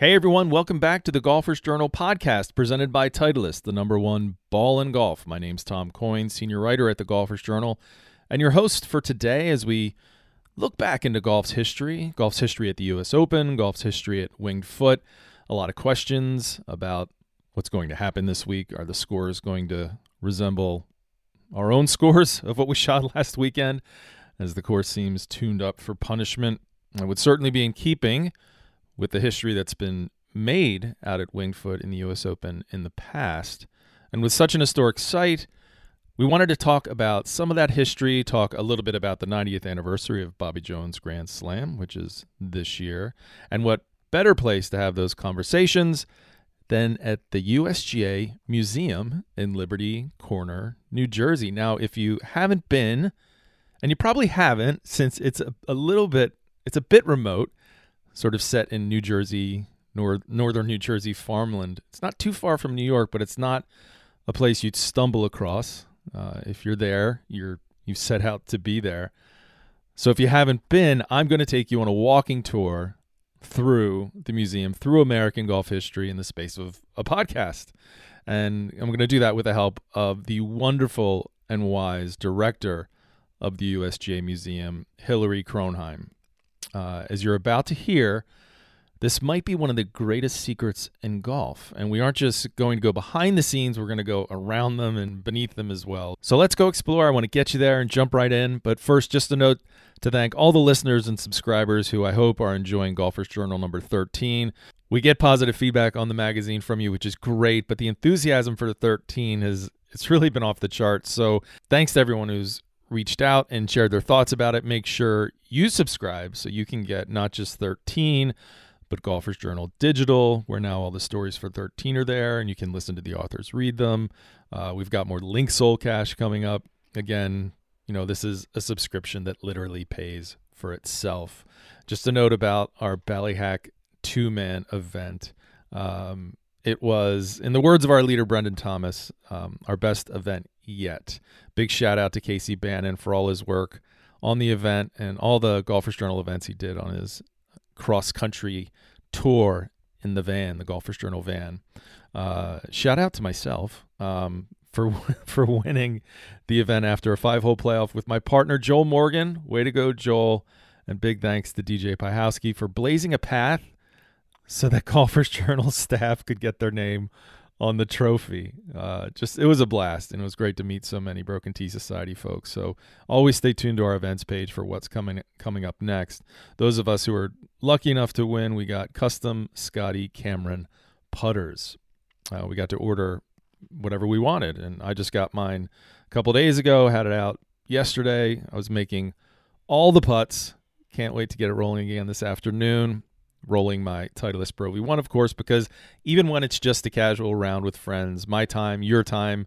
Hey everyone, welcome back to the Golfers Journal podcast presented by Titleist, the number one ball in golf. My name's Tom Coyne, senior writer at the Golfers Journal, and your host for today as we look back into golf's history, golf's history at the US Open, golf's history at Winged Foot. A lot of questions about what's going to happen this week. Are the scores going to resemble our own scores of what we shot last weekend as the course seems tuned up for punishment? It would certainly be in keeping with the history that's been made out at Winged Foot in the US Open in the past. And with such an historic site, we wanted to talk about some of that history, talk a little bit about the 90th anniversary of Bobby Jones Grand Slam, which is this year, and what better place to have those conversations than at the USGA Museum in Liberty Corner, New Jersey. Now, if you haven't been, and you probably haven't since it's a, a little bit it's a bit remote sort of set in New Jersey, nor- northern New Jersey farmland. It's not too far from New York, but it's not a place you'd stumble across. Uh, if you're there, you're you set out to be there. So if you haven't been, I'm going to take you on a walking tour through the museum, through American golf history in the space of a podcast. And I'm going to do that with the help of the wonderful and wise director of the USGA Museum, Hilary Cronheim uh, as you're about to hear, this might be one of the greatest secrets in golf. And we aren't just going to go behind the scenes, we're going to go around them and beneath them as well. So let's go explore. I want to get you there and jump right in. But first, just a note to thank all the listeners and subscribers who I hope are enjoying Golfers Journal number 13. We get positive feedback on the magazine from you, which is great, but the enthusiasm for the 13 has it's really been off the charts. So thanks to everyone who's reached out and shared their thoughts about it. Make sure you subscribe so you can get not just 13, but Golfers Journal Digital, where now all the stories for 13 are there and you can listen to the authors read them. Uh, we've got more Linksoul Cash coming up. Again, you know, this is a subscription that literally pays for itself. Just a note about our Ballyhack two man event. Um, it was, in the words of our leader, Brendan Thomas, um, our best event yet. Big shout out to Casey Bannon for all his work on the event and all the Golfers Journal events he did on his cross country tour in the van, the Golfers Journal van. Uh, shout out to myself um, for for winning the event after a five hole playoff with my partner Joel Morgan. Way to go, Joel! And big thanks to DJ Piehowski for blazing a path so that Golfers Journal staff could get their name on the trophy. Uh, just it was a blast, and it was great to meet so many Broken Tee Society folks. So always stay tuned to our events page for what's coming coming up next. Those of us who are lucky enough to win, we got custom Scotty Cameron putters. Uh, we got to order whatever we wanted, and I just got mine a couple days ago. Had it out yesterday. I was making all the putts. Can't wait to get it rolling again this afternoon rolling my Titleist Pro V1, of course, because even when it's just a casual round with friends, my time, your time,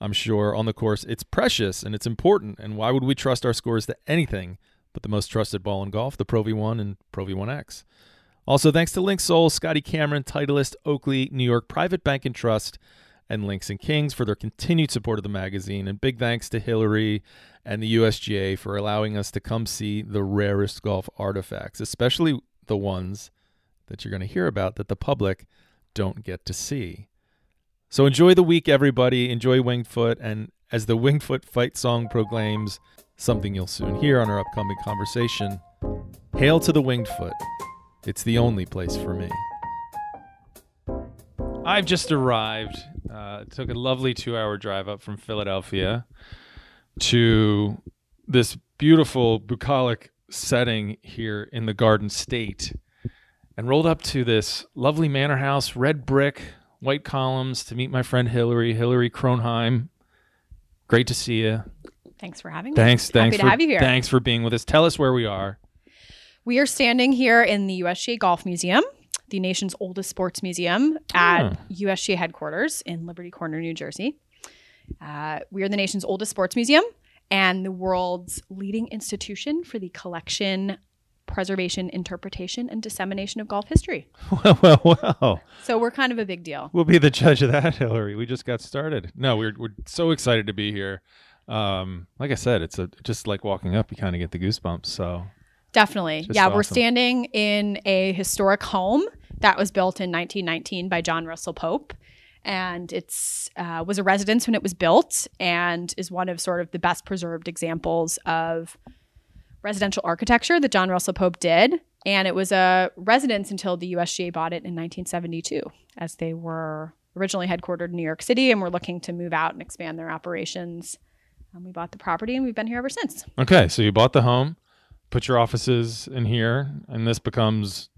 I'm sure on the course, it's precious and it's important. And why would we trust our scores to anything but the most trusted ball in golf, the Pro V1 and Pro V1X? Also, thanks to Linksoul, Scotty Cameron, Titleist, Oakley, New York Private Bank and Trust, and Links and Kings for their continued support of the magazine. And big thanks to Hilary and the USGA for allowing us to come see the rarest golf artifacts, especially the ones that you're going to hear about that the public don't get to see. So enjoy the week, everybody. Enjoy Winged Foot. And as the Winged Foot fight song proclaims, something you'll soon hear on our upcoming conversation Hail to the Winged Foot. It's the only place for me. I've just arrived. Uh, took a lovely two hour drive up from Philadelphia to this beautiful bucolic setting here in the Garden State and rolled up to this lovely manor house, red brick, white columns to meet my friend Hilary, Hilary Cronheim. Great to see you. Thanks for having me. Thanks, thanks Happy for to have you here. thanks for being with us. Tell us where we are. We are standing here in the USGA Golf Museum, the nation's oldest sports museum at Oh. USGA headquarters in Liberty Corner, New Jersey. Uh, we are the nation's oldest sports museum and the world's leading institution for the collection, preservation, interpretation, and dissemination of golf history. Well, well, well. So we're kind of a big deal. We'll be the judge of that, Hilary. We just got started. No, we're we're so excited to be here. Um, like I said, it's a just like walking up, you kind of get the goosebumps. So Definitely. Just yeah, we're standing in a historic home that was built in 1919 by John Russell Pope. And it's uh, was a residence when it was built, and is one of sort of the best preserved examples of residential architecture that John Russell Pope did. And it was a residence until the USGA bought it in 1972, as they were originally headquartered in New York City and were looking to move out and expand their operations. And we bought the property, and we've been here ever since. Okay, so you bought the home, put your offices in here, and this becomes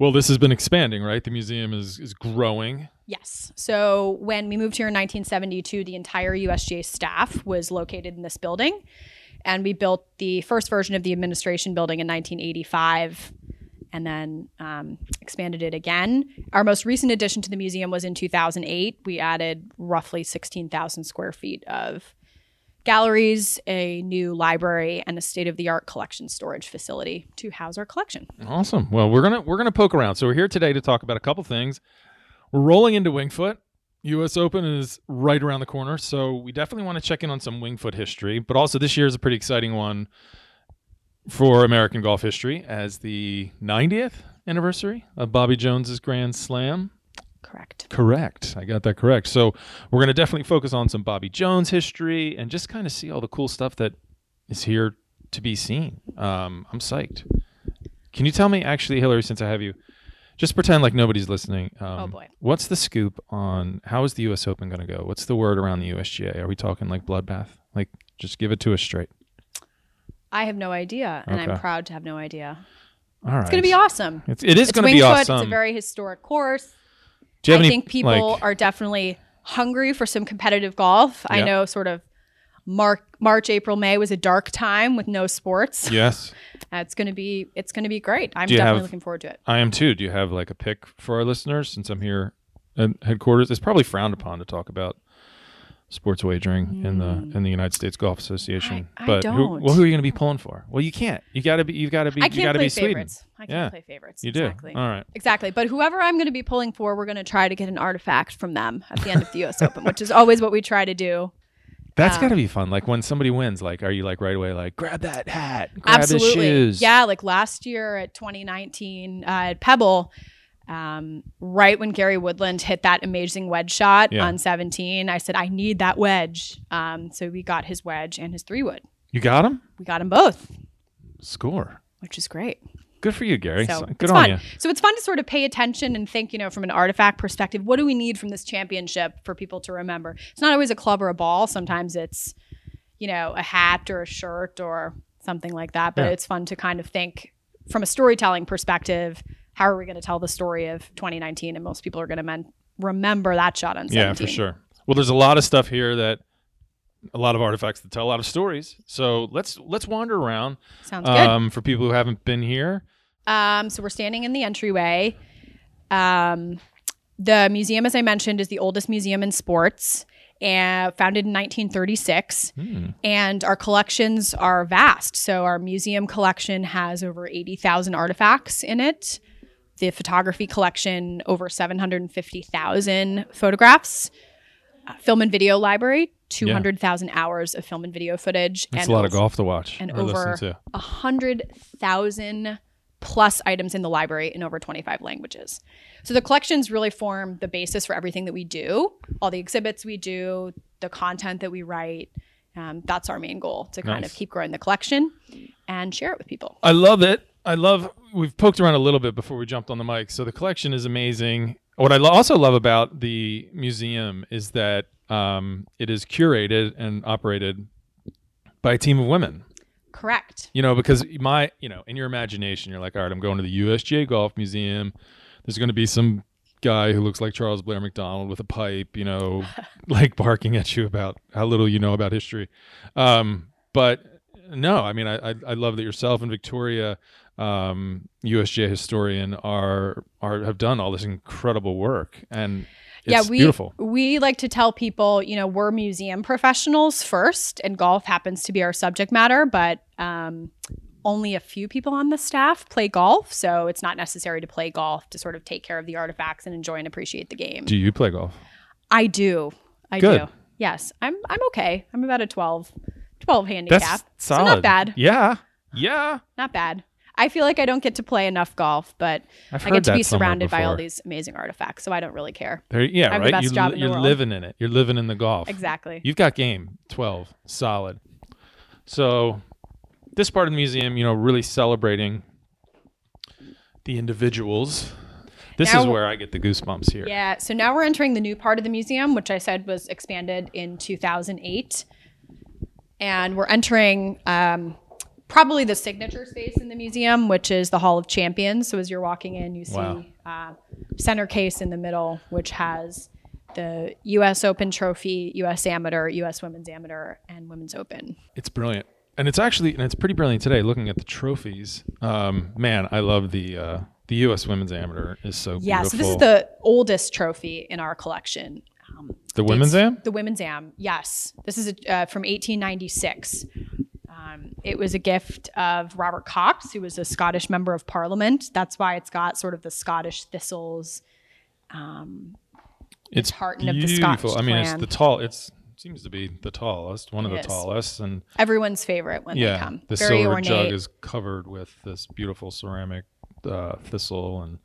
well, this has been expanding, right? The museum is is growing. Yes. So when we moved here in 1972, the entire USGA staff was located in this building. And we built the first version of the administration building in 1985 and then um, expanded it again. Our most recent addition to the museum was in 2008. We added roughly 16,000 square feet of galleries, a new library, and a state-of-the-art collection storage facility to house our collection. Awesome. Well, we're gonna we're gonna poke around. So we're here today to talk about a couple things. We're rolling into Winged Foot. U.S. Open is right around the corner, so we definitely want to check in on some Winged Foot history. But also, this year is a pretty exciting one for American golf history as the 90th anniversary of Bobby Jones's Grand Slam. Correct. Correct. I got that correct. So we're going to definitely focus on some Bobby Jones history and just kind of see all the cool stuff that is here to be seen. Um, I'm psyched. Can you tell me, actually, Hilary, since I have you, just pretend like nobody's listening. Um, Oh, boy. What's the scoop on how is the U.S. Open going to go? What's the word around the USGA? Are we talking like bloodbath? Like, just give it to us straight. I have no idea, and I'm proud to have no idea. All right. It's going to be awesome. It's, it is going to be awesome. It's a very historic course. Do you have I any, think people like- are definitely hungry for some competitive golf. I know sort of March, March, April, May was a dark time with no sports. Yes, Uh, it's going to be it's going to be great. I'm definitely have- looking forward to it. I am too. Do you have like a pick for our listeners since I'm here at headquarters? It's probably frowned upon to talk about sports wagering in the in the United States Golf Association. I- I but Who, don't. well, who are you going to be pulling for? Well, you can't. You got to be. You've got to be. I you got can't to play be Sweden. favorites. I can't Yeah. play favorites. You do. exactly. All right. Exactly. But whoever I'm going to be pulling for, we're going to try to get an artifact from them at the end of the US Open, which is always what we try to do. That's Um, got to be fun. Like when somebody wins, like are you like right away like grab that hat, grab his Absolutely. shoes? Yeah, like last year at 2019 uh, at Pebble, um, right when Gary Woodland hit that amazing wedge shot Yeah. on 17, I said, I need that wedge. Um, so we got his wedge and his three wood. You got him. We got him both, Score. which is great. Good for you, Gary. So good on fun. you. So it's fun to sort of pay attention and think, you know, from an artifact perspective, what do we need from this championship for people to remember? It's not always a club or a ball. Sometimes it's, you know, a hat or a shirt or something like that. But Yeah. it's fun to kind of think from a storytelling perspective, how are we going to tell the story of 2019? And most people are going to men- remember that shot on 17. Yeah, for sure. Well, there's a lot of stuff here that a lot of artifacts that tell a lot of stories. So let's let's wander around Sounds good. um, for people who haven't been here. Um, so we're standing in the entryway. Um, the museum, as I mentioned, is the oldest museum in sports, and founded in 1936. And our collections are vast. So our museum collection has over 80,000 artifacts in it. The photography collection over 750,000 photographs. Uh, film and video library, 200,000 hours of film and video footage. It's and a lot of golf to watch and over listen to. a hundred thousand plus items in the library in over 25 languages. So the collections really form the basis for everything that we do, all the exhibits we do, the content that we write. Um, that's our main goal to kind Nice. of keep growing the collection and share it with people. I love it. I love. We've poked around a little bit before we jumped on the mic. So the collection is amazing. What I lo- also love about the museum is that um, it is curated and operated by a team of women. Correct. You know, because my, you know, in your imagination, you're like, all right, I'm going to the USGA Golf Museum. There's going to be some guy who looks like Charles Blair Macdonald with a pipe, you know, like barking at you about how little you know about history. Um, but no, I mean, I, I, I love that yourself and Victoria, um, USGA historian, are are have done all this incredible work, and it's yeah, we beautiful. we like to tell people, you know, we're museum professionals first, and golf happens to be our subject matter, but um, only a few people on the staff play golf, so it's not necessary to play golf to sort of take care of the artifacts and enjoy and appreciate the game. Do you play golf? I do, I Good. do. Yes, I'm I'm okay. I'm about a 12, 12 handicap. That's So solid. not bad. Yeah, yeah. Not bad. I feel like I don't get to play enough golf, but I've I get to be surrounded by all these amazing artifacts, so I don't really care. There, yeah, I have the right. best you, job in the you're world. living in it. You're living in the golf. Exactly. You've got game 12, solid. So, this part of the museum, you know, really celebrating the individuals. This Now- is where I get the goosebumps here. Yeah, so now we're entering the new part of the museum, which I said was expanded in 2008. And we're entering um, probably the signature space in the museum, which is the Hall of Champions. So as you're walking in, you see Wow. uh, center case in the middle, which has the U.S. Open trophy, U.S. Amateur, U.S. Women's Amateur, and Women's Open. It's brilliant. And it's actually, and it's pretty brilliant today looking at the trophies. Um, man, I love the uh, the U.S. Women's Amateur is so Yeah, beautiful. so this is the oldest trophy in our collection. Um, the women's am? The women's am, yes. This is uh, from 1896. Um, it was a gift of Robert Cox, who was a Scottish member of Parliament. That's why it's got sort of the Scottish thistles. It's Tartan of the beautiful. I mean, it's the tall. It's seems to be the tallest, one of It the is. tallest, and Everyone's favorite when they yeah, come. the Very silver ornate. jug is covered with this beautiful ceramic uh, thistle and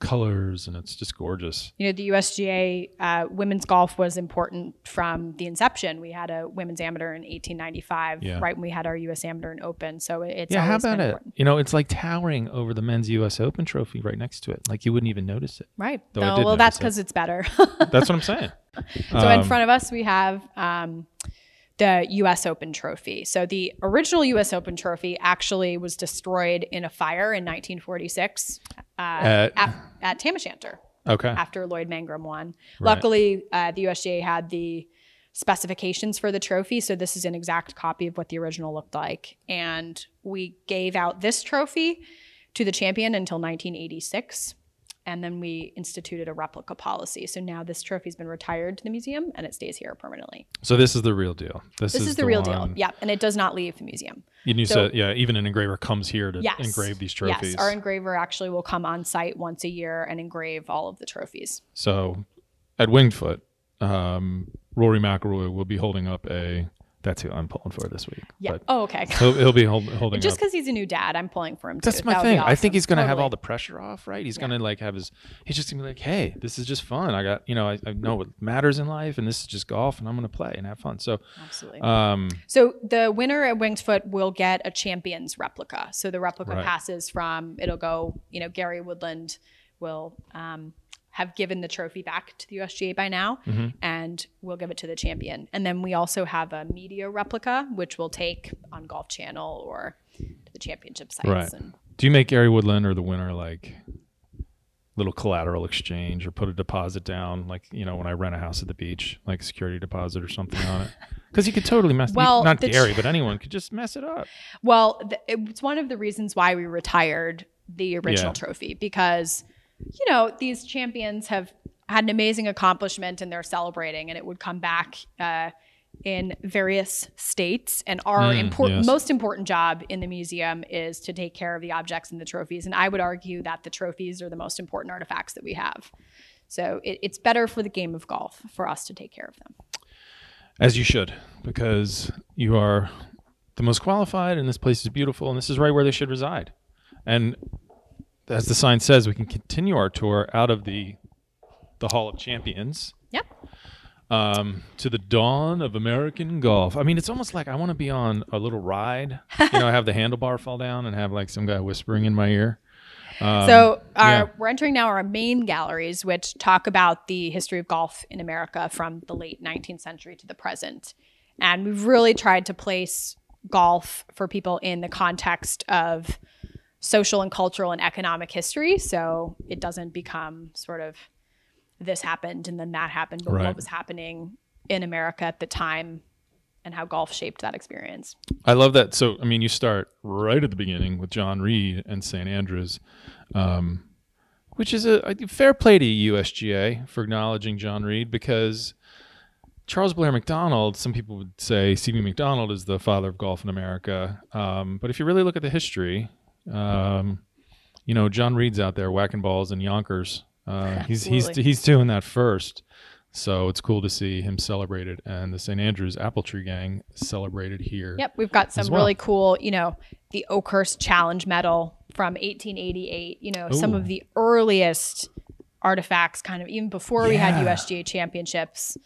colors, and it's just gorgeous. you know, the USGA uh, women's golf was important from the inception. We had a women's amateur in 1895, Yeah. right when we had our US amateur and open. So it's yeah, how about it? important. You know, it's like towering over the men's U.S. Open trophy right next to it. Like you wouldn't even notice it. Right. Though No, well, that's because it's better. That's what I'm saying. So in Um, front of us, we have um, the U.S. Open trophy. So the original U.S. Open trophy actually was destroyed in a fire in 1946 uh, At- at, at Tam O'Shanter Okay. after Lloyd Mangrum won. Right. Luckily, uh, the USGA had the specifications for the trophy, so this is an exact copy of what the original looked like. And we gave out this trophy to the champion until 1986. And then we instituted a replica policy. So now this trophy's been retired to the museum and it stays here permanently. So this is the real deal. This, This is, the, real deal. one- Yeah. And it does not leave the museum. And you So- said, yeah, even an engraver comes here to Yes. engrave these trophies. Yes. Our engraver actually will come on site once a year and engrave all of the trophies. So at Winged Foot, um, Rory McIlroy will be holding up a. That's who I'm pulling for this week. Yeah. But oh, okay. he'll, he'll be hold, holding Just because he's a new dad, I'm pulling for him too. That's my That thing. I think he's gonna have all the pressure off, right? He's gonna like have his. He's just gonna be like, hey, this is just fun. I got, you know, I, I know what matters in life, and this is just golf, and I'm gonna play and have fun. So, Absolutely. um, So the winner at Winged Foot will get a champions replica. So the replica Right. passes from it'll go. You know, Gary Woodland will um, have given the trophy back to the USGA by now, Mm-hmm. and we'll give it to the champion. And then we also have a media replica, which we'll take on Golf Channel or to the championship sites. Right. And do you make Gary Woodland or the winner like little collateral exchange or put a deposit down, like you know when I rent a house at the beach, like security deposit or something on it? Because you could totally mess. Well, not Gary, ch- but anyone could just mess it up. Well, th- it's one of the reasons why we retired the original Yeah. trophy because, you know, these champions have had an amazing accomplishment and they're celebrating, and it would come back uh, in various states. And our Mm, important, yes. most important job in the museum is to take care of the objects and the trophies. And I would argue that the trophies are the most important artifacts that we have. So it, it's better for the game of golf for us to take care of them. As you should, because you are the most qualified, and this place is beautiful, and this is right where they should reside. And as the sign says, we can continue our tour out of the the Hall of Champions Yep. um, to the dawn of American golf. I mean, it's almost like I want to be on a little ride. You know, have the handlebar fall down and have like some guy whispering in my ear. Um, So our, yeah. we're entering now our main galleries, which talk about the history of golf in America from the late 19th century to the present. And we've really tried to place golf for people in the context of social and cultural and economic history. So it doesn't become sort of this happened and then that happened, but Right. what was happening in America at the time and how golf shaped that experience. I love that. So, I mean, you start right at the beginning with John Reid and St. Andrews, um, which is a, a fair play to USGA for acknowledging John Reid because Charles Blair Macdonald, some people would say C.B. Macdonald is the father of golf in America. Um, but if you really look at the history, um, you know, John Reid's out there whacking balls in Yonkers. Uh, he's he's he's doing that first. So it's cool to see him celebrated, and the St. Andrews Apple Tree Gang celebrated here. Yep, we've got some well. really cool, you know, the Oakhurst Challenge Medal from 1888. You know, some of the earliest artifacts, kind of even before we had USGA championships.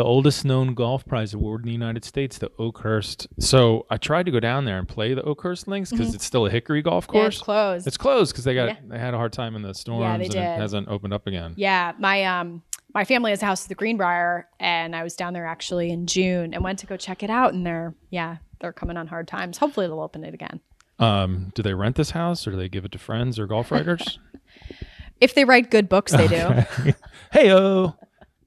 The oldest known golf prize award in the United States, the Oakhurst. So I tried to go down there and play the Oakhurst Links because it's still a Hickory golf Mm-hmm. Yeah, course. it's closed. It's closed because they got Yeah. they had a hard time in the storms yeah, they and did. it hasn't opened up again. Yeah, my um my family has a house at the Greenbrier, and I was down there actually in June and went to go check it out. And they're yeah, they're coming on hard times. Hopefully, they'll open it again. Um, do they rent this house or do they give it to friends or golf writers? If they write good books, they do. hey oh,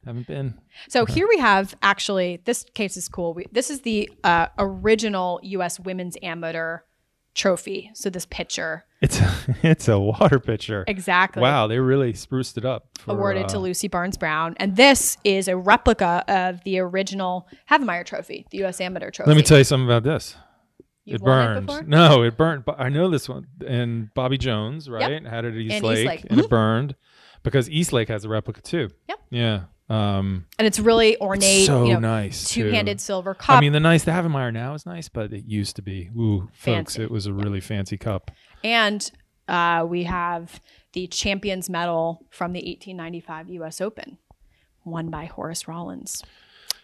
haven't been. So here we have actually this case is cool. We, this is the uh, original U.S. Women's Amateur Trophy. So this picture It's a, it's a water pitcher. exactly Wow, they really spruced it up. For, awarded to uh, Lucy Barnes Brown, and this is a replica of the original Havemeyer Trophy, the U.S. Amateur Trophy. Let me tell you something about this. You've it burned. before? no, it burned. But I know this one. And Bobby Jones, right, had it at East In East Lake, Lake. and it burned because East Lake has a replica too. Yep. Yeah. Um, and it's really ornate. so you know, nice. two-handed silver cup. I mean, the nice the Havemeyer now is nice, but it used to be. Ooh, folks, Fancy. it was a really fancy cup. And uh, we have the Champions Medal from the 1895 U.S. Open, won by Horace Rawlins,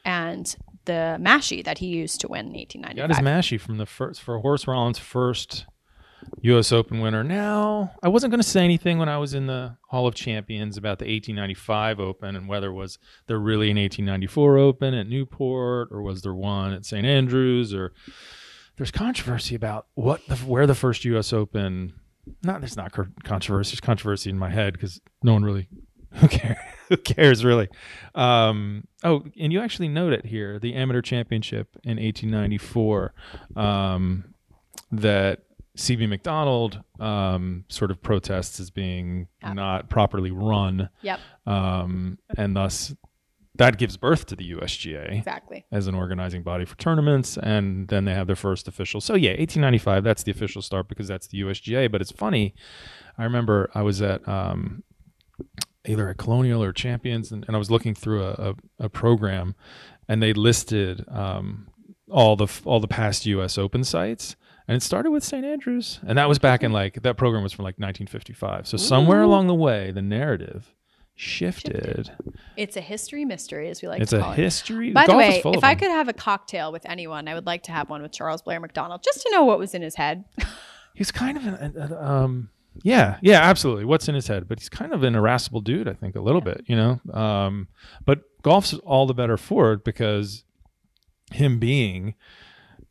and the Mashie that he used to win in Got his Mashie from the first for Horace Rawlins' first U.S. Open winner. Now, I wasn't going to say anything when I was in the Hall of Champions about the 1895 Open and whether was there really an 1894 Open at Newport or was there one at St. Andrews or there's controversy about what the, where the first U.S. Open. Not there's not controversy. There's controversy in my head because no one really who cares who cares really. Um, oh, and you actually note it here the amateur championship in 1894 um, that CB Macdonald um, sort of protests as being Yep. not properly run, Yep, um, and thus that gives birth to the USGA exactly. as an organizing body for tournaments, and then they have their first official. So yeah, 1895, that's the official start because that's the USGA. But it's funny, I remember I was at um, either at Colonial or Champions, and, and I was looking through a, a, a program, and they listed um, all the all the past U.S. Open sites. And it started with St. Andrews, and that was back in like that program was from like 1955. So somewhere along the way, the narrative shifted. It's a history mystery, as we like It's to call it. It's a history. By the way, if I could have a cocktail with anyone, I would like to have one with Charles Blair Macdonald, just to know what was in his head. He's kind of an, an- an, um, yeah, yeah, absolutely. What's in his head? But he's kind of an irascible dude, I think, a little bit, you know. Um, but golf's all the better for it because him being,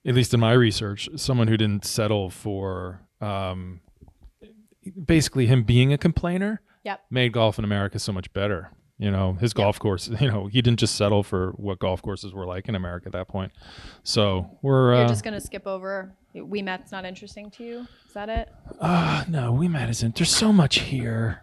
at least in my research, someone who didn't settle for, um, basically him being a complainer, Yep. made golf in America so much better. You know, his golf course, you know, he didn't just settle for what golf courses were like in America at that point. So we're, You're uh, just gonna skip over. Ouimet's not interesting to you. Is that it? Uh, no, Ouimet isn't. There's so much here.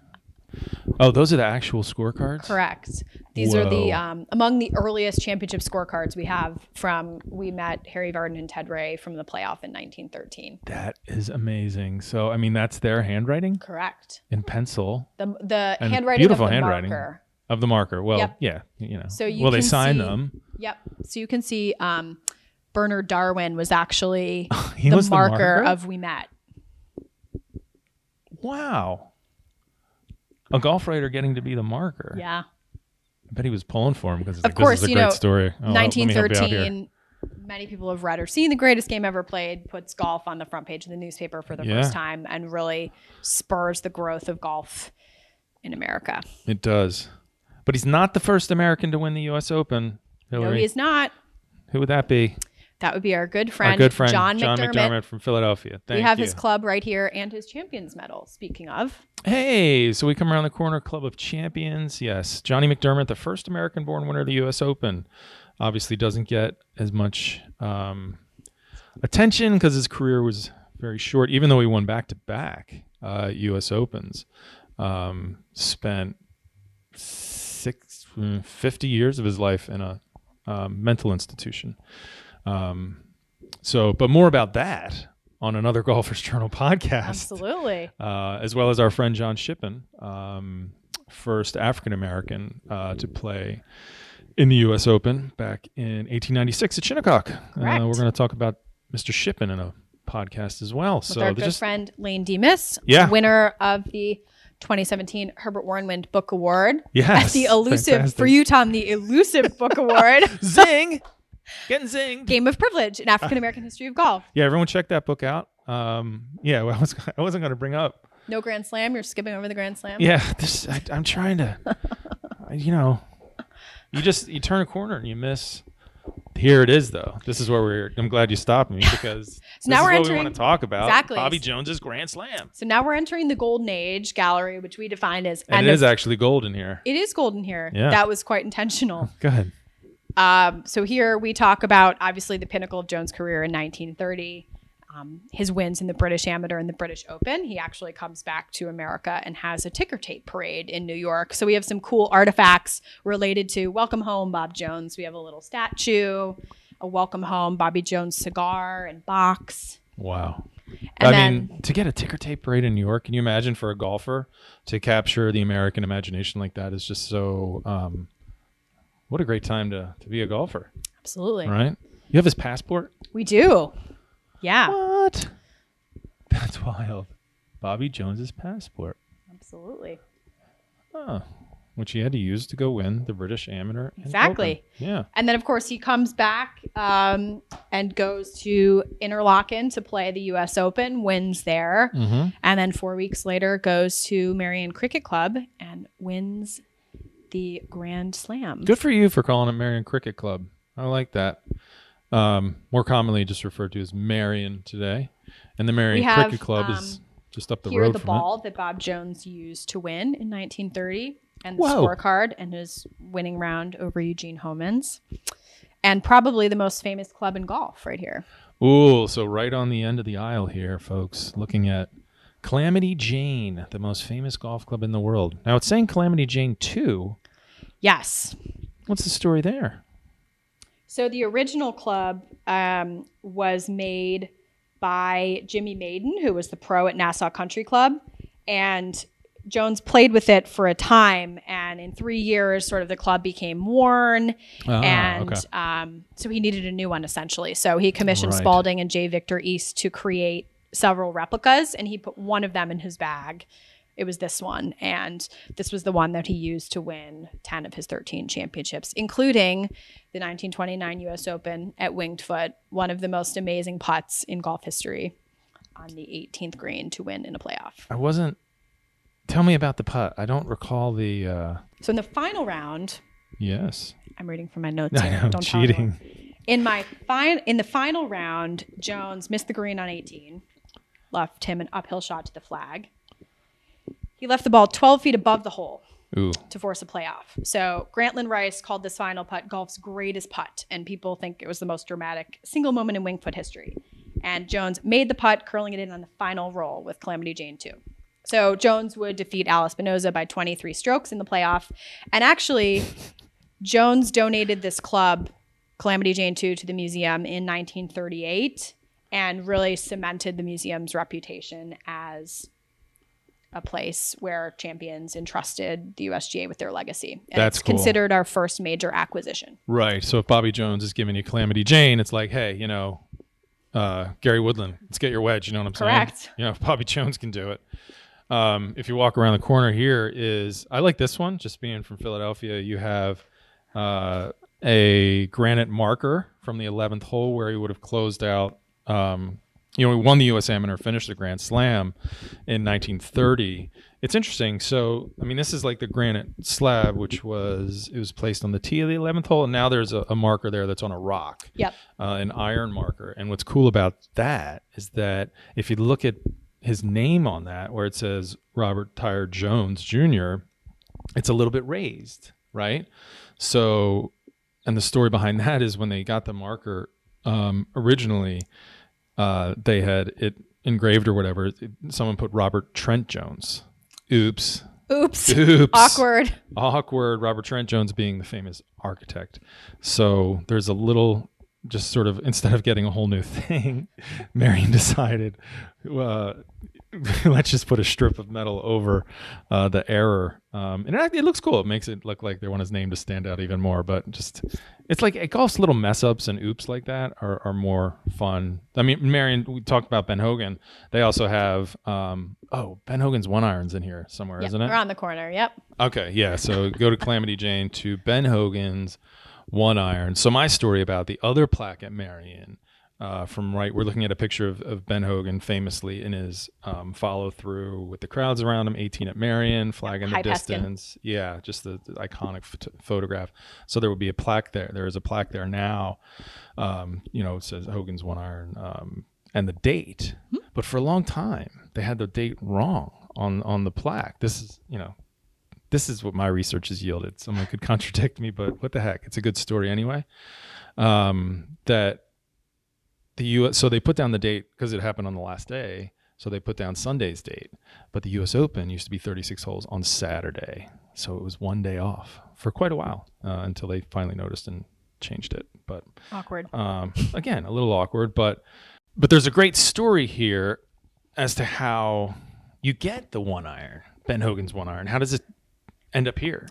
Oh, those are the actual scorecards? Correct. These are the um, among the earliest championship scorecards we have from Ouimet Harry Vardon and Ted Ray from the playoff in 1913. That is amazing. So, I mean, that's their handwriting Correct. in pencil The the And handwriting beautiful of the handwriting. marker. of the marker. Well, Yep. yeah, you know. So you well, they sign see- them. Yep. So you can see um, Bernard Darwin was actually He the, was the marker marker? of Ouimet. Wow. A golf writer getting to be the marker. Yeah. I bet he was pulling for him because Of like, course, this is a you great know, story. Oh, let me help you out here. 1913. Many people have read or seen the greatest game ever played. Puts golf on the front page of the newspaper for the Yeah. first time, and really spurs the growth of golf in America. It does. But he's not the first American to win the U.S. Open. No, Hilary. he is not. Who would that be? That would be our good friend, Our good friend John, McDermott. from Philadelphia. Thank we have you. his club right here and his champions medal. Speaking of, Hey, so we come around the corner, Club of Champions. Yes, Johnny McDermott, the first American-born winner of the U.S. Open, obviously doesn't get as much um, attention because his career was very short. Even though he won back-to-back uh, U.S. Opens, um, spent six, mm, 50 years of his life in a um, mental institution. Um, so, but more about that on another Golfers Journal podcast absolutely. uh, as well as our friend John Shippen. Um, first African American uh, to play in the U.S. Open back in 1896 at Shinnecock. Uh, we're going to talk about Mr. Shippen in a podcast as well. With so our good just friend Lane Demas, Yeah. winner of the 2017 Herbert Warren Wind Book Award. Yes, the elusive fantastic. for you, Tom, the elusive book award, zing, getting zinged. Game of Privilege, an African American history of golf. Yeah, everyone check that book out. Um, yeah, well, I was I wasn't going to bring up. No Grand Slam. You're skipping over the Grand Slam. Yeah, this I, I'm trying to, you know, you just you turn a corner and you miss. Here it is, though. This is where we're. I'm glad you stopped me because this now is we're what we entering- want to talk about. Exactly. Bobby Jones's Grand Slam, So now we're entering the Golden Age gallery, which we define as and end it of- is actually gold in here. it is golden here. Yeah. That was quite intentional. Go ahead. Um, so here we talk about obviously the pinnacle of Jones' career in 1930, um, his wins in the British Amateur and the British Open. He actually comes back to America and has a ticker tape parade in New York. So we have some cool artifacts related to Welcome Home, Bob Jones. We have a little statue, a Welcome Home Bobby Jones cigar and box. Wow. And I then mean, to get a ticker tape parade in New York, can you imagine for a golfer to capture the American imagination like that is just so. Um, what a great time to to be a golfer, absolutely right? You have his passport. we do. Yeah, What? That's wild. Bobby Jones's passport. absolutely. Oh, which he had to use to go win the British Amateur. Exactly. Open. Yeah. And then, of course, he comes back um, and goes to Interlachen to play the U.S. Open, wins there, Mm-hmm. and then four weeks later goes to Merion Cricket Club and wins the Grand Slam. Good for you for calling it Merion Cricket Club. I like that. Um, more commonly just referred to as Merion today, and the Merion have, Cricket Club is um, just up the road. Here, road the ball that Bob Jones used to win in 1930, and the Whoa. scorecard and his winning round over Eugene Homans, and probably the most famous club in golf right here. Ooh, so right on the end of the aisle here, folks, looking at Calamity Jane, the most famous golf club in the world. Now it's saying Calamity Jane two. Yes, What's the story there? So the original club um, was made by Jimmy Maiden, who was the pro at Nassau Country Club, and Jones played with it for a time. And in three years, sort of the club became worn, Ah, and okay. um, so he needed a new one essentially. So he commissioned Right. Spalding and J. Victor East to create several replicas, and he put one of them in his bag. It was this one, and this was the one that he used to win 10 of his 13 championships, including the 1929 US Open at Winged Foot, one of the most amazing putts in golf history on the 18th green to win in a playoff. I wasn't. Tell me about the putt. I don't recall the. Uh, So in the final round, yes. I'm reading from my notes I here. know, Don't cheating. In my fine in the final round, Jones missed the green on 18, left him an uphill shot to the flag. He left the ball 12 feet above the hole Ooh. to force a playoff. So Grantland Rice called this final putt golf's greatest putt, and people think it was the most dramatic single moment in Winged Foot history. And Jones made the putt, curling it in on the final roll with Calamity Jane 2. So Jones would defeat Al Espinosa by 23 strokes in the playoff. And actually, Jones donated this club, Calamity Jane 2, to the museum in 1938 and really cemented the museum's reputation as a place where champions entrusted the USGA with their legacy. And That's it's cool. considered our first major acquisition. Right. So if Bobby Jones is giving you Calamity Jane, it's like, hey, you know, uh, Gary Woodland, let's get your wedge. You know what I'm Correct. saying? You know, if Bobby Jones can do it. Um, if you walk around the corner here, is I like this one. Just being from Philadelphia, you have uh, a granite marker from the 11th hole where he would have closed out. Um, you know, he won the U.S. Amateur, finished the Grand Slam in 1930. It's interesting. So, I mean, this is like the granite slab, which was it was placed on the tee of the 11th hole, and now there's a, a marker there that's on a rock, Yep. uh, an iron marker. And what's cool about that is that if you look at his name on that, where it says Robert Tyre Jones Jr., it's a little bit raised, right? So, and the story behind that is when they got the marker um, originally, uh, they had it engraved or whatever. it- someone put Robert Trent Jones. Oops. Oops. Oops. Awkward. Awkward. Robert Trent Jones being the famous architect. So there's a little, just sort of, instead of getting a whole new thing, Merion decided, uh, let's just put a strip of metal over uh, the error. Um, and it, actually- it looks cool. It makes it look like they want his name to stand out even more. But just, it's like it golf's little mess ups and oops like that are, are more fun. I mean, Merion, we talked about Ben Hogan. They also have, um, oh, Ben Hogan's one irons in here somewhere, Yep, isn't it? around the corner. Yep. Okay, yeah. So go to Calamity Jane to Ben Hogan's one iron. So my story about the other plaque at Merion. Uh, from right, we're looking at a picture of, of Ben Hogan famously in his um, follow through with the crowds around him, 18 at Merion, flag in the Hy Peskin. distance. Yeah, just the, the iconic ph- photograph. So there would be a plaque there. There is a plaque there now. Um, you know, it says Hogan's one iron um, and the date. Hmm. But for a long time, they had the date wrong on on the plaque. This is, you know, this is what my research has yielded. Someone could contradict me, but what the heck? It's a good story anyway. Um, that the U.S. So they put down the date because it happened on the last day. So they put down Sunday's date, but the U.S. Open used to be 36 holes on Saturday, so it was one day off for quite a while uh, until they finally noticed and changed it. But Awkward. um, again, a little awkward, but but there's a great story here as to how you get the one iron, Ben Hogan's one iron. How does it end up here?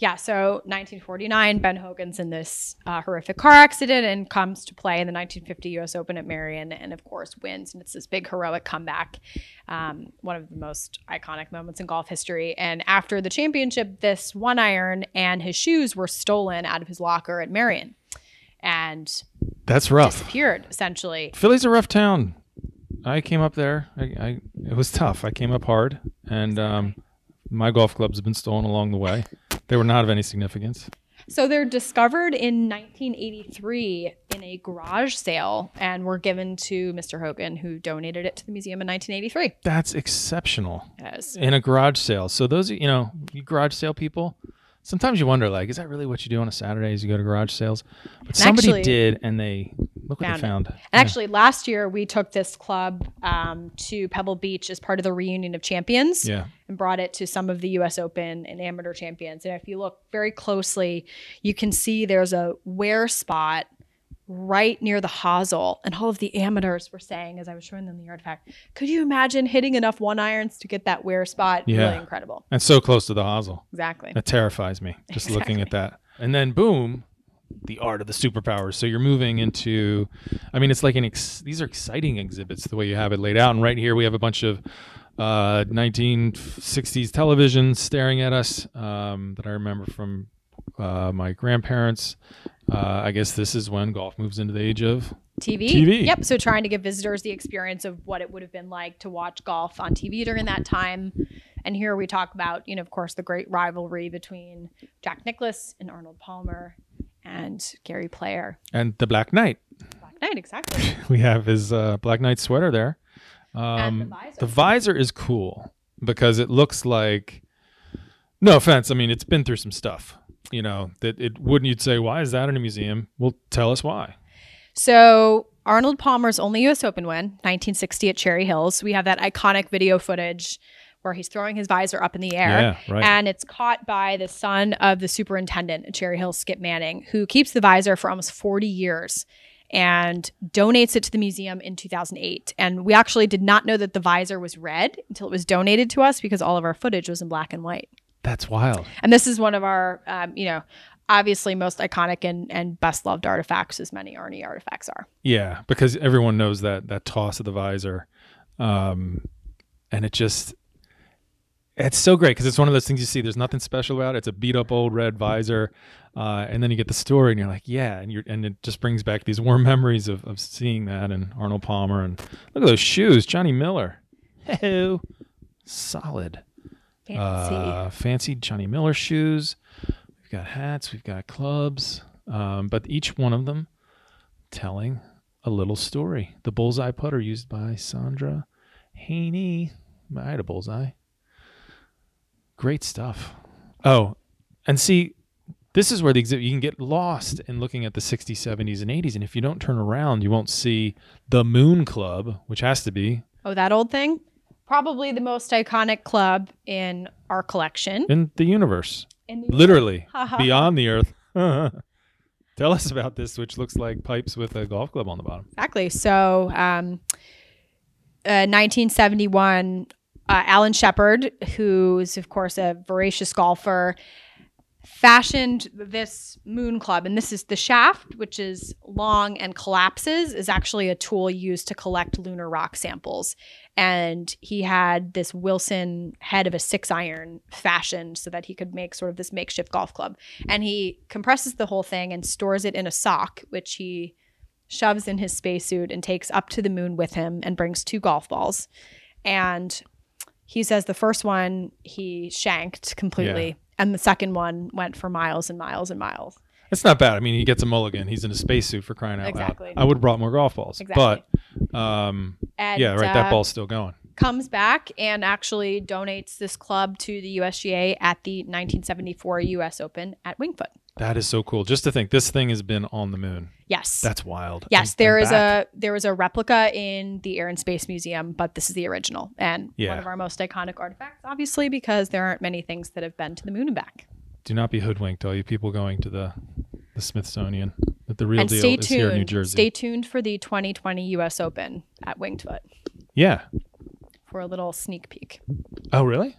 Yeah, so 1949, Ben Hogan's in this uh, horrific car accident and comes to play in the 1950 U.S. Open at Merion, and of course wins. And it's this big heroic comeback, um, one of the most iconic moments in golf history. And after the championship, this one iron and his shoes were stolen out of his locker at Merion, and That's rough. disappeared essentially. Philly's a rough town. I came up there. I, I it was tough. I came up hard, and um, my golf clubs have been stolen along the way. They were not of any significance. So they're discovered in 1983 in a garage sale and were given to Mr. Hogan, who donated it to the museum in 1983. That's exceptional. Yes. in a garage sale. So those, you know, you garage sale people, sometimes you wonder, like, is that really what you do on a Saturday? Is you go to garage sales? But somebody actually- did, and they look what Found they it. found. And actually, last year we took this club um, to Pebble Beach as part of the reunion of champions Yeah, and brought it to some of the U.S. Open and amateur champions. And if you look very closely, you can see there's a wear spot right near the hosel. And all of the amateurs were saying, as I was showing them the artifact, could you imagine hitting enough one irons to get that wear spot? Yeah. Really incredible. and so close to the hosel. Exactly. That terrifies me just looking at that. And then boom, the art of the superpowers. So you're moving into, I mean, it's like an ex- these are exciting exhibits the way you have it laid out. And right here we have a bunch of uh, 1960s television staring at us um, that I remember from uh, my grandparents. Uh, I guess this is when golf moves into the age of TV. TV. Yep. So trying to give visitors the experience of what it would have been like to watch golf on TV during that time. And here we talk about, you know, of course, the great rivalry between Jack Nicklaus and Arnold Palmer and Gary Player. and the Black Knight. Black Knight, exactly. We have his uh, Black Knight sweater there. Um, And the visor. the visor is cool because it looks like. No offense, I mean it's been through some stuff. You know that it wouldn't. You'd say, why is that in a museum? Well, tell us why. So Arnold Palmer's only U.S. Open win, 1960 at Cherry Hills. We have that iconic video footage where he's throwing his visor up in the air. Yeah, right. And it's caught by the son of the superintendent at Cherry Hills, Skip Manning, who keeps the visor for almost 40 years and donates it to the museum in 2008. And we actually did not know that the visor was red until it was donated to us because all of our footage was in black and white. That's wild. And this is one of our, um, you know, obviously most iconic and, and best loved artifacts, as many Arnie artifacts are. Yeah, because everyone knows that that toss of the visor, um, and it just it's so great because it's one of those things you see. There's nothing special about it. It's a beat up old red visor, uh, and then you get the story, and you're like, yeah, and you are and it just brings back these warm memories of, of seeing that and Arnold Palmer and look at those shoes, Johnny Miller, hey, solid, Fancy. uh, fancy Johnny Miller shoes. We've got hats, we've got clubs, um, but each one of them telling a little story. The bullseye putter used by Sandra Haynie. I had a bullseye. Great stuff. Oh, and see, this is where the exhibit you can get lost in looking at the 60s, 70s, and 80s. And if you don't turn around, you won't see the Moon Club, which has to be oh, that old thing? Probably the most iconic club in our collection. in the universe, In the- literally beyond the earth. Tell us about this, which looks like pipes with a golf club on the bottom. Exactly. So, um, uh, 1971, uh, Alan Shepard, who's of course a voracious golfer, fashioned this moon club and this is the shaft which is long and collapses is actually a tool used to collect lunar rock samples and he had this wilson head of a six iron fashioned so that he could make sort of this makeshift golf club and he compresses the whole thing and stores it in a sock which he shoves in his spacesuit and takes up to the moon with him and brings two golf balls and he says the first one he shanked completely Yeah. and the second one went for miles and miles and miles It's not bad. I mean, he gets a mulligan. He's in a spacesuit for crying out Exactly. loud. I would have brought more golf balls. Exactly. But um, and yeah, right. That uh, ball's still going. comes back and actually donates this club to the USGA at the 1974 US Open at Winged Foot. That is so cool. Just to think this thing has been on the moon. Yes. That's wild. yes, And- there and is back. a there is a replica in the Air and Space Museum, but this is the original and Yeah. one of our most iconic artifacts, obviously, because there aren't many things that have been to the moon and back. Do not be hoodwinked, all you people going to the the Smithsonian. That the real and deal stay is here in New tuned. Jersey. Stay tuned for the 2020 US Open at Winged Foot yeah. for a little sneak peek. Oh, really?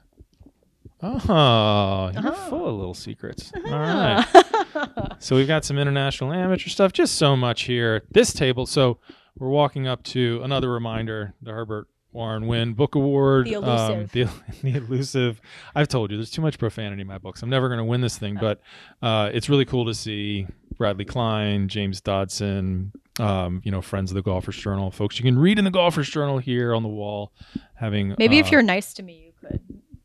Oh, you're Uh-huh. full of little secrets. All right. so we've got some international amateur stuff, just so much here at this table. So we're walking up to another reminder, the Herbert Warren Wind Book Award. The um, elusive. the, the elusive. I've told you, there's too much profanity in my books. I'm never going to win this thing, but uh, it's really cool to see Bradley Klein, James Dodson, um, you know, friends of the Golfers Journal, folks you can read in the Golfers Journal here on the wall. Having Maybe if uh, you're nice to me, you could,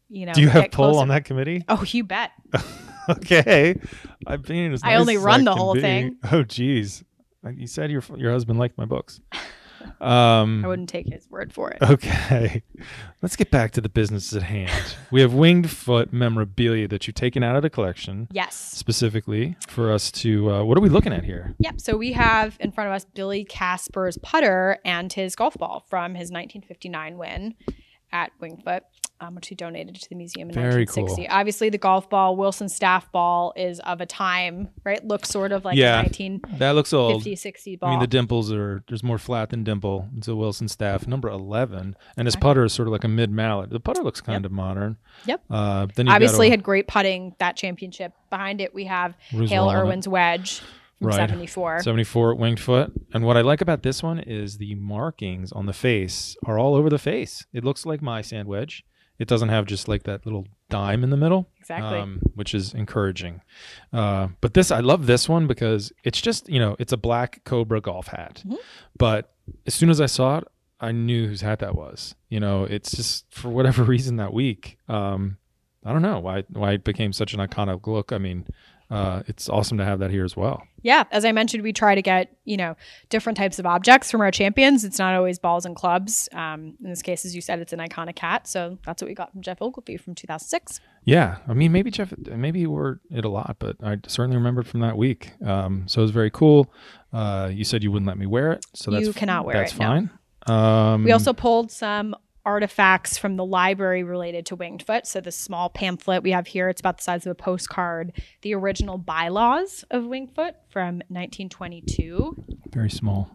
you know. do you have closer. on that committee? Oh, you bet. okay. Being as I nice only run the whole be. thing. Oh, geez. You said your your husband liked my books. Um, I wouldn't take his word for it. okay. Let's get back to the business at hand. we have winged foot memorabilia that you've taken out of the collection Yes. specifically for us to. Uh, what are we looking at here? Yep. So we have in front of us Billy Casper's putter and his golf ball from his 1959 win at Winged Foot, um, which he donated to the museum in Very 1960. Obviously, the golf ball, Wilson staff ball, is of a time, right? Looks sort of like Yeah. a 1950, That looks old. 50, 60 ball. I mean, the dimples are there's more flat than dimple. It's a Wilson staff, number eleven, and his putter is sort of like a mid mallet. The putter looks kind of modern. Yep. Uh, then Obviously, a- had great putting that championship. Behind it, we have Hale. Irwin's wedge from Right. 74. 74 at winged foot. And what I like about this one is the markings on the face are all over the face. It looks like my sand wedge. It doesn't have just like that little dime in the middle, exactly. um, which is encouraging. Uh, but this, I love this one because it's just, you know, it's a black Cobra golf hat. Mhm. But as soon as I saw it, I knew whose hat that was. You know, it's just for whatever reason that week. Um, I don't know why why it became such an iconic look. I mean, uh, it's awesome to have that here as well. yeah, as I mentioned, we try to get you know different types of objects from our champions. It's not always balls and clubs. Um, in this case, as you said, it's an iconic hat. So that's what we got from Geoff Ogilvy from 2006. Yeah, I mean, maybe Geoff, maybe he wore it a lot, but I certainly remember it from that week. Um, so it was very cool. Uh, you said you wouldn't let me wear it, so that's You cannot wear that's it, no. fine. Um, We also pulled some artifacts from the library related to Winged Foot. So this small pamphlet we have here, it's about the size of a postcard. The original bylaws of Winged Foot from 1922. very small,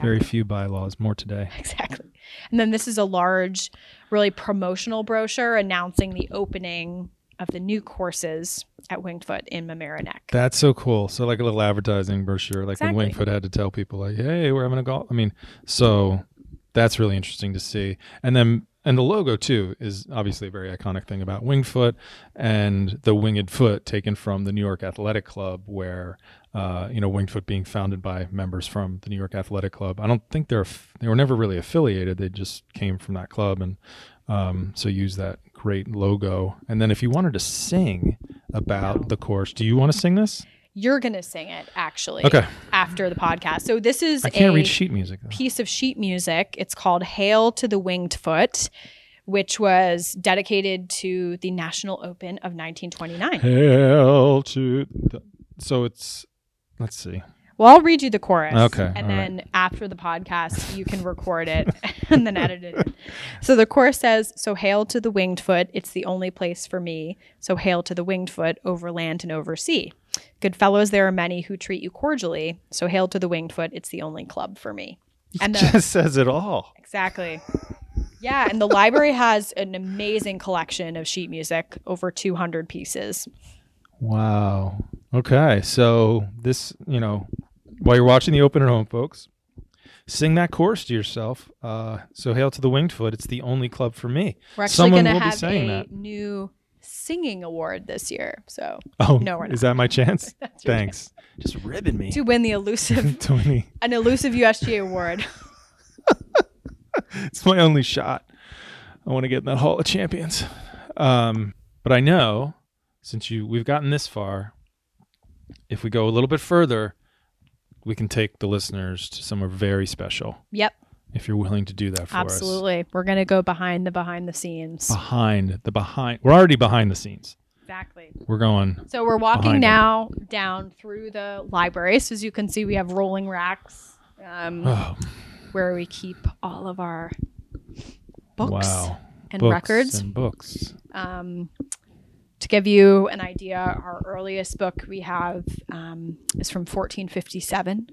very few bylaws. More today. Exactly. And then this is a large, really promotional brochure announcing the opening of the new courses at Winged Foot in Mamaroneck. That's so cool. So like a little advertising brochure, like Exactly. when Winged Foot had to tell people, like, "Hey, we're having a golf." I mean, so that's really interesting to see. And then and the logo too is obviously a very iconic thing about winged foot and the winged foot taken from the New York Athletic Club, where uh, you know winged foot being founded by members from the New York Athletic Club. I don't think they're they were never really affiliated. They just came from that club and um, so use that great logo. And then if you wanted to sing about the course, do you want to sing this? You're going to sing it actually Okay. after the podcast. So this is I can't a read sheet music. Though. piece of sheet music. It's called Hail to the Winged Foot, which was dedicated to the National Open of 1929. Hail to. The, so it's. Let's see. Well, I'll read you the chorus. Okay, And all right. then after the podcast, you can record it and then edit it. So the chorus says, So hail to the winged foot, it's the only place for me. So hail to the winged foot, over land and over sea. Good fellows, there are many who treat you cordially. So hail to the winged foot, it's the only club for me. And the, Just says it all. exactly. Yeah, and the library has an amazing collection of sheet music, over 200 pieces. Wow. Okay. So this, you know, while you're watching the open at home, folks, sing that chorus to yourself. Uh, so hail to the winged foot. It's the only club for me. We're actually Someone going to will be saying a that. new singing award this year. So Oh, No, we're is that my chance? that's your Thanks. Just ribbing me. to win the elusive, to me. an elusive USGA award. It's my only shot. I want to get in that Hall of Champions. Um, but I know since you we've gotten this far, if we go a little bit further, we can take the listeners to somewhere very special. Yep, If you're willing to do that for us. absolutely. We're going to go behind the behind the scenes. Behind the behind, we're already behind the scenes. Exactly. We're going. So we're walking them. now down through the library. So as you can see, we have rolling racks um, Oh where we keep all of our books wow! and books records. and books. Um, to give you an idea, our earliest book we have um, is from 1457.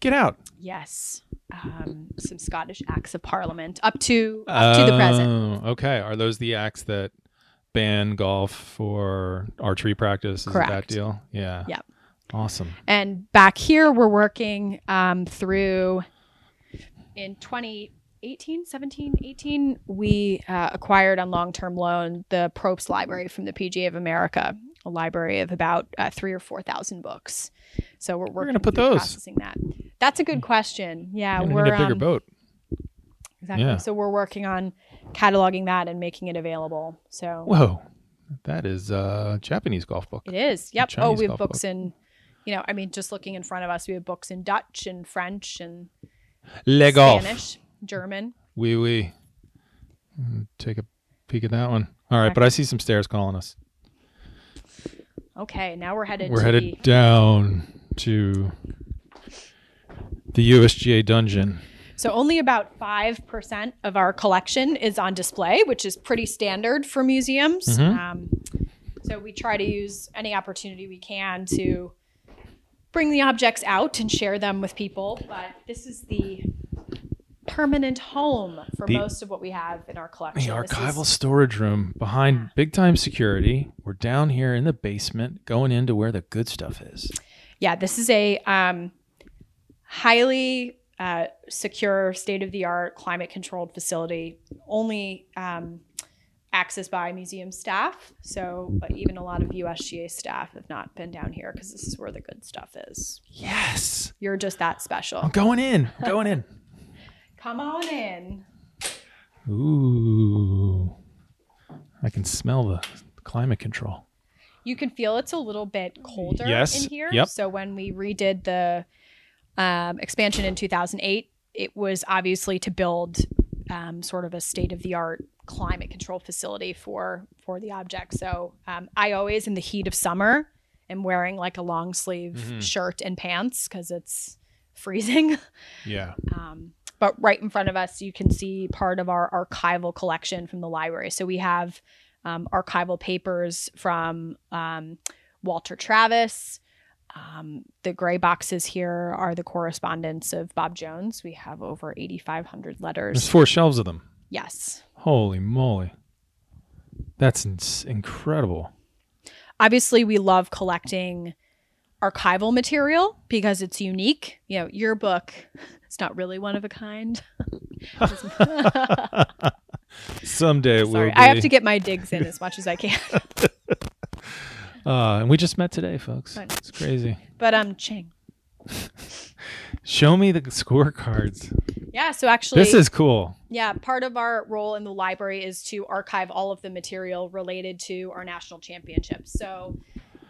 Get out. Yes, um, some Scottish Acts of Parliament up to up to the present. Oh, Okay. Are those the acts that ban golf for archery practice? Is it that Correct. deal? Yeah. Yep. Awesome. And back here, we're working um, through in 2018, 17, 18, we uh, acquired on long term loan the Probst Library from the PGA of America, a library of about uh, three or 4,000 books. So we're working gonna put those? processing that. That's a good question. Yeah, we're need a bigger um, boat. exactly. Yeah. So we're working on cataloging that and making it available. So Whoa. That is a Japanese golf book. It is. Yep. Oh, we have books book. in, you know, I mean, just looking in front of us, we have books in Dutch and French and Le golf. German. Oui, oui. Mm, Take a peek at that one. All right, but I see some stairs calling us. Okay, now we're headed. We're to headed The, down to the USGA dungeon. so only about five percent of our collection is on display, which is pretty standard for museums. Mhm. Um, so we try to use any opportunity we can to bring the objects out and share them with people. But this is the permanent home for The- most of what we have in our The collection. Is- archival storage room behind big time security. We're down here in the basement, going into where the good stuff is. Yeah, this is a um, highly uh, secure, state of the art, climate controlled facility, only um, accessed by museum staff. So even a lot of USGA staff have not been down here because this is where the good stuff is. Yes. You're just that special. I'm going in. I'm going in. Come on in. Ooh. I can smell the climate control. You can feel it's a little bit colder Yes, in here. yep. So when we redid the um, expansion in 2008, it was obviously to build um, sort of a state of the art climate control facility for for the object. So um, I always, in the heat of summer, am wearing like a long sleeve Mhm. shirt and pants because it's freezing. Yeah. Um, but right in front of us, you can see part of our archival collection from the library. So we have um, archival papers from um, Walter Travis. Um, the gray boxes here are the correspondence of Bob Jones. We have over 8,500 letters. There's four shelves of them. Yes. Holy moly. That's ins- incredible. Obviously, we love collecting archival material because it's unique. You know, your book, it's not really one of a kind. Someday it will Sorry, be. I have to get my digs in as much as I can. Uh, and we just met today, folks. It's crazy. But um, Ching. Show me the scorecards. Yeah, so actually, This is cool. yeah, part of our role in the library is to archive all of the material related to our national championships. So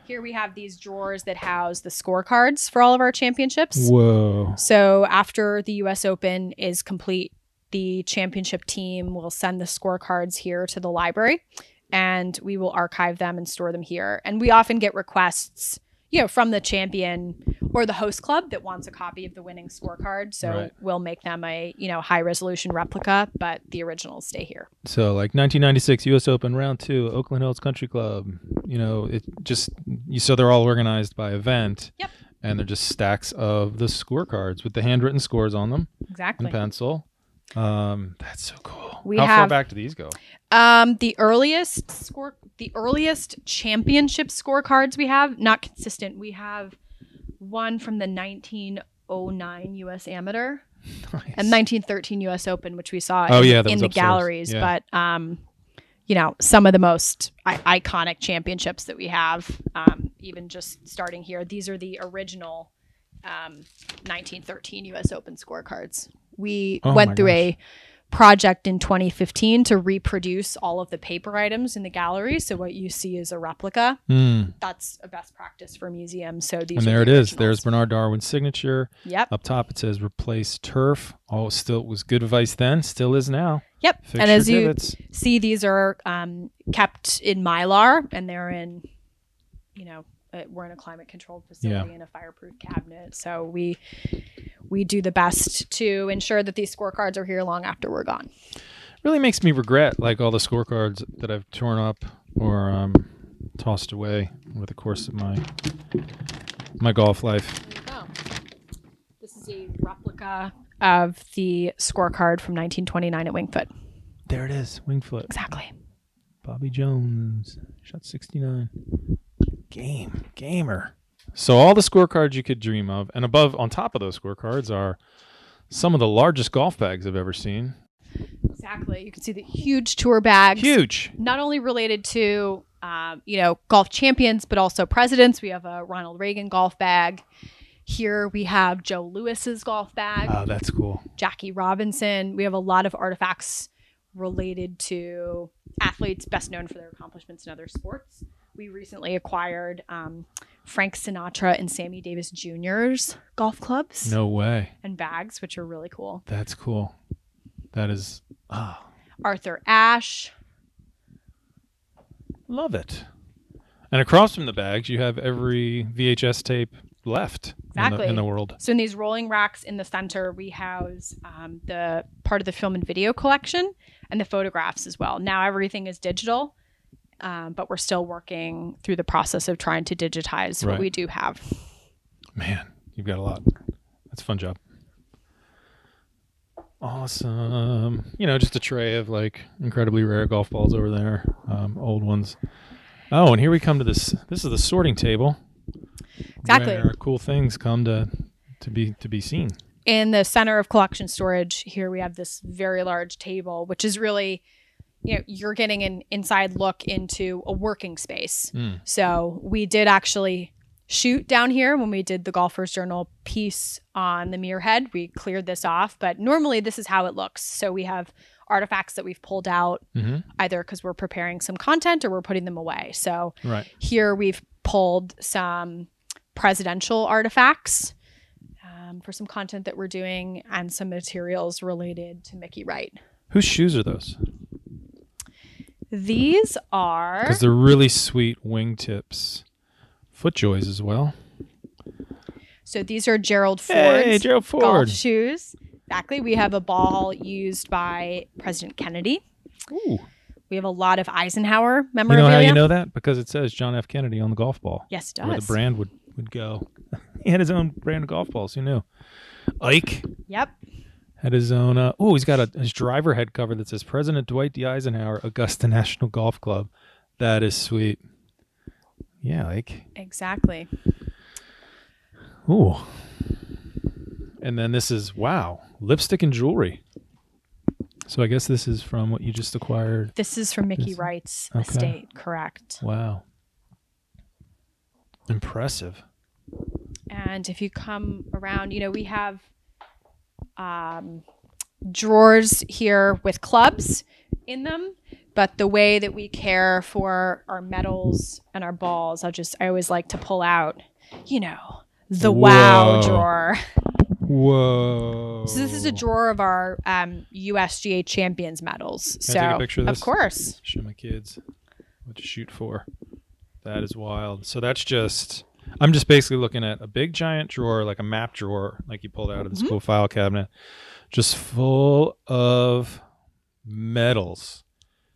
here we have these drawers that house the scorecards for all of our championships. Whoa. So after the US Open is complete, the championship team will send the scorecards here to the library and we will archive them and store them here. And we often get requests, you know, from the champion or the host club that wants a copy of the winning scorecard. So Right. we'll make them a, you know, high resolution replica, but the originals stay here. So, like 1996 U.S. Open round two, Oakland Hills Country Club. You know, it just you so they're all organized by event. Yep. And they're just stacks of the scorecards with the handwritten scores on them. exactly. and pencil. Um, that's so cool. We How far have- back do these go? Um, the earliest score, the earliest championship scorecards we have, not consistent. We have one from the 1909 U.S. Amateur and 1913 U.S. Open, which we saw Oh, in, yeah, in the upstairs. galleries. Yeah. But um, you know, some of the most I- iconic championships that we have, um, even just starting here, these are the original um, 1913 U.S. Open scorecards. We Oh, went through gosh. a project in 2015 to reproduce all of the paper items in the gallery. So what you see is a replica. Mm. That's a best practice for museums. So these And there it the is. There's Bernard Darwin's signature. Yep. Up top it says replace turf. Oh, still was good advice then, still is now. Yep. Fix and as you see, these are um, kept in mylar, and they're in, you know, we're in a climate controlled facility in a fireproof cabinet. So we we do the best to ensure that these scorecards are here long after we're gone. really makes me regret like all the scorecards that I've torn up or um, tossed away over the course of my my golf life. There you go. This is a replica of the scorecard from 1929 at Winged Foot. There it is, Winged Foot. Exactly. Bobby Jones shot 69. Game, gamer. So all the scorecards you could dream of, and above, on top of those scorecards, are some of the largest golf bags I've ever seen. Exactly. You can see the huge tour bags. Huge. not only related to um, you know golf champions but also presidents we have a ronald reagan golf bag here we have joe louis's golf bag Oh, that's cool. jackie robinson we have a lot of artifacts related to athletes best known for their accomplishments in other sports we recently acquired um, frank sinatra and sammy davis jr's golf clubs No way. and bags which are really cool That's cool. That is. Ah, arthur ashe love it. And across from the bags, you have every VHS tape left in, Exactly. the, in the world. So in these rolling racks in the center, we house um, the part of the film and video collection and the photographs as well. Now everything is digital, um, but we're still working through the process of trying to digitize Right. what we do have. Man, you've got a lot. That's a fun job. Awesome. You know, just a tray of like incredibly rare golf balls over there, um, old ones. Oh, and here we come to this. This is the sorting table. Exactly. Where cool things come to to be to be seen. In the center of collection storage, here we have this very large table, which is really, you know, you're getting an inside look into a working space. Mm. So we did actually shoot down here when we did the Golfers Journal piece on the Muirhead. We cleared this off, but normally this is how it looks. So we have artifacts that we've pulled out hmm either because we're preparing some content or we're putting them away. So Right. here we've pulled some presidential artifacts um, for some content that we're doing and some materials related to Mickey Wright. Whose shoes are those? These are Because they're really sweet wingtips. Footjoys as well. so these are Gerald Ford's Hey, Gerald golf Ford. shoes. Exactly. We have a ball used by President Kennedy. Ooh. We have a lot of Eisenhower memorabilia. You know how you know that? Because it says John F. Kennedy on the golf ball. Yes, it Where does. the brand would, would go. he had his own brand of golf balls. Who knew? Ike Yep. Had his own. Uh, oh, he's got a his driver head cover that says President Dwight D. Eisenhower, Augusta National Golf Club. That is sweet. Yeah, like Exactly. Ooh. And then this is wow, lipstick and jewelry. So I guess this is from what you just acquired. This is from Mickey This- Wright's okay. estate, correct. Wow. Impressive. And if you come around, you know, we have um, drawers here with clubs in them. But the way that we care for our medals and our balls, I'll just, I always like to pull out, you know, the wow drawer. Whoa. So this is a drawer of our um, USGA champions medals. Can I so take a picture of this? course. Show my kids what to shoot for. That is wild. So that's just I'm just basically looking at a big giant drawer, like a map drawer, like you pulled out of the Mhm. school file cabinet, just full of medals.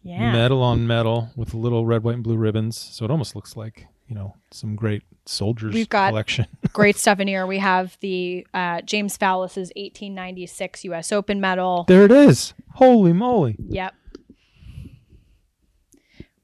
Yeah. Metal on metal with little red, white, and blue ribbons. So it almost looks like, you know some great soldiers We've got- collection. Great stuff in here. We have the uh, James Foulis's 1896 U.S. Open medal. there it is. Holy moly! Yep.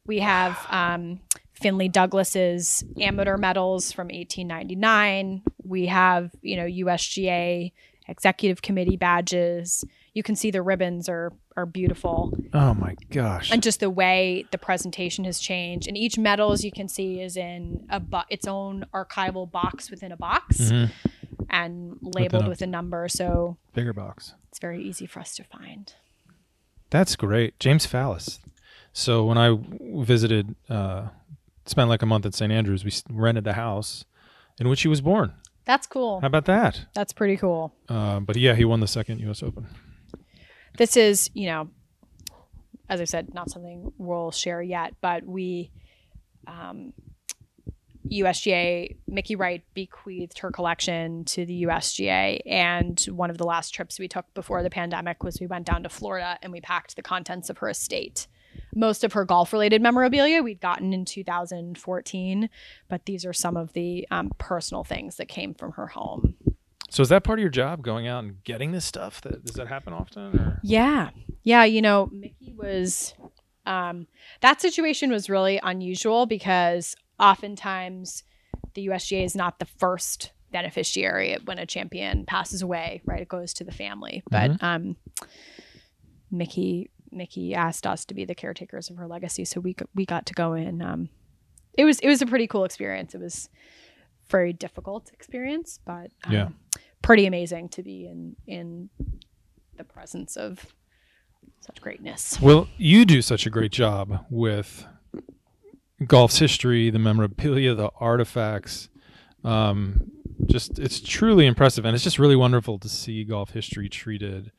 We have um, Findlay Douglas's amateur medals from 1899. We have, you know, USGA executive committee badges. You can see the ribbons are are beautiful, Oh my gosh! and just the way the presentation has changed. And each medal, as you can see, is in a bo- its own archival box within a box Mhm. and labeled a- with a number, so Bigger box. it's very easy for us to find. That's great, James Foulis. So when I visited, uh, spent like a month at St Andrews, we rented the house in which he was born. That's cool. How about that? That's pretty cool. Uh, but yeah, he won the second U.S. Open. this is, you know, as I said, not something we'll share yet, but we, um, USGA, Mickey Wright bequeathed her collection to the USGA. And one of the last trips we took before the pandemic was we went down to Florida and we packed the contents of her estate. Most of her golf related memorabilia we'd gotten in 2014, but these are some of the um, personal things that came from her home. So is that part of your job, going out and getting this stuff? That does that happen often? Or? Yeah. Yeah. You know, Mickey was, um, that situation was really unusual because oftentimes the USGA is not the first beneficiary when a champion passes away, right? It goes to the family. But um, Mickey, Mickey asked us to be the caretakers of her legacy. So we, we got to go in. Um, it was, it was a pretty cool experience. It was very difficult experience, but um, Yeah. pretty amazing to be in, in the presence of such greatness. Well, you do such a great job with golf's history, the memorabilia, the artifacts. Um, just it's truly impressive, and it's just really wonderful to see golf history treated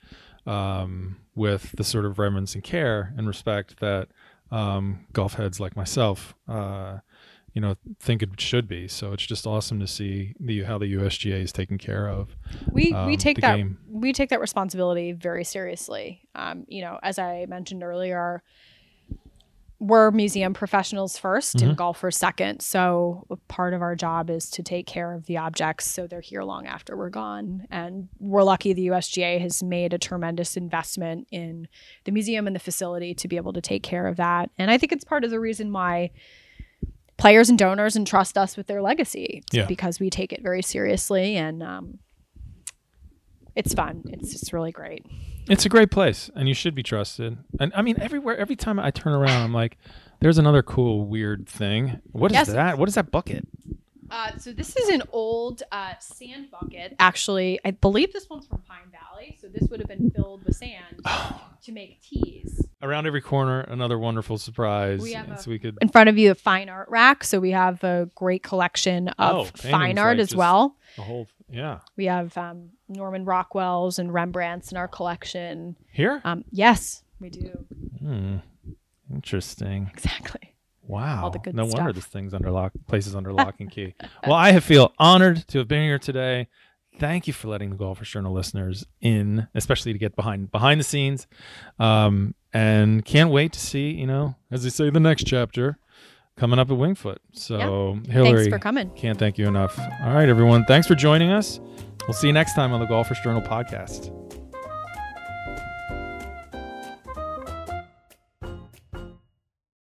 um, with the sort of reverence and care and respect that um, golf heads like myself, uh, you know, think it should be. So it's just awesome to see the how the USGA is taken care of. We um, we take that game. we take that responsibility very seriously. Um, you know, as I mentioned earlier, we're museum professionals 1st Mm-hmm. and golfers second. So part of our job is to take care of the objects so they're here long after we're gone. And we're lucky the USGA has made a tremendous investment in the museum and the facility to be able to take care of that. And I think it's part of the reason why players and donors entrust us with their legacy Yeah. because we take it very seriously and um, it's fun. It's just really great. It's a great place, and you should be trusted. And I mean, everywhere, every time I turn around, I'm like, "There's another cool, weird thing. What is Yes. that? What is that bucket?" Uh, so this is an old uh, sand bucket. Actually, I believe this one's from Pine Valley. So this would have been filled with sand to make tees. Around every corner, another wonderful surprise. We have and a- so we could. In front of you, a fine art rack. So we have a great collection Oh, of paintings, fine art like as well. The whole, yeah. We have um, Norman Rockwell's and Rembrandt's in our collection. Here. Um, yes, we do. Hmm. Interesting. Exactly. Wow. All the good no wonder stuff. this thing's under lock. Places under lock and key. Well, I feel honored to have been here today. Thank you for letting the Golfers Journal listeners in, especially to get behind behind the scenes. Um, and can't wait to see, you know, as they say, the next chapter coming up at Winged Foot. So, Hilary, Thanks for coming. can't thank you enough. All right, everyone. Thanks for joining us. We'll see you next time on the Golfers Journal podcast.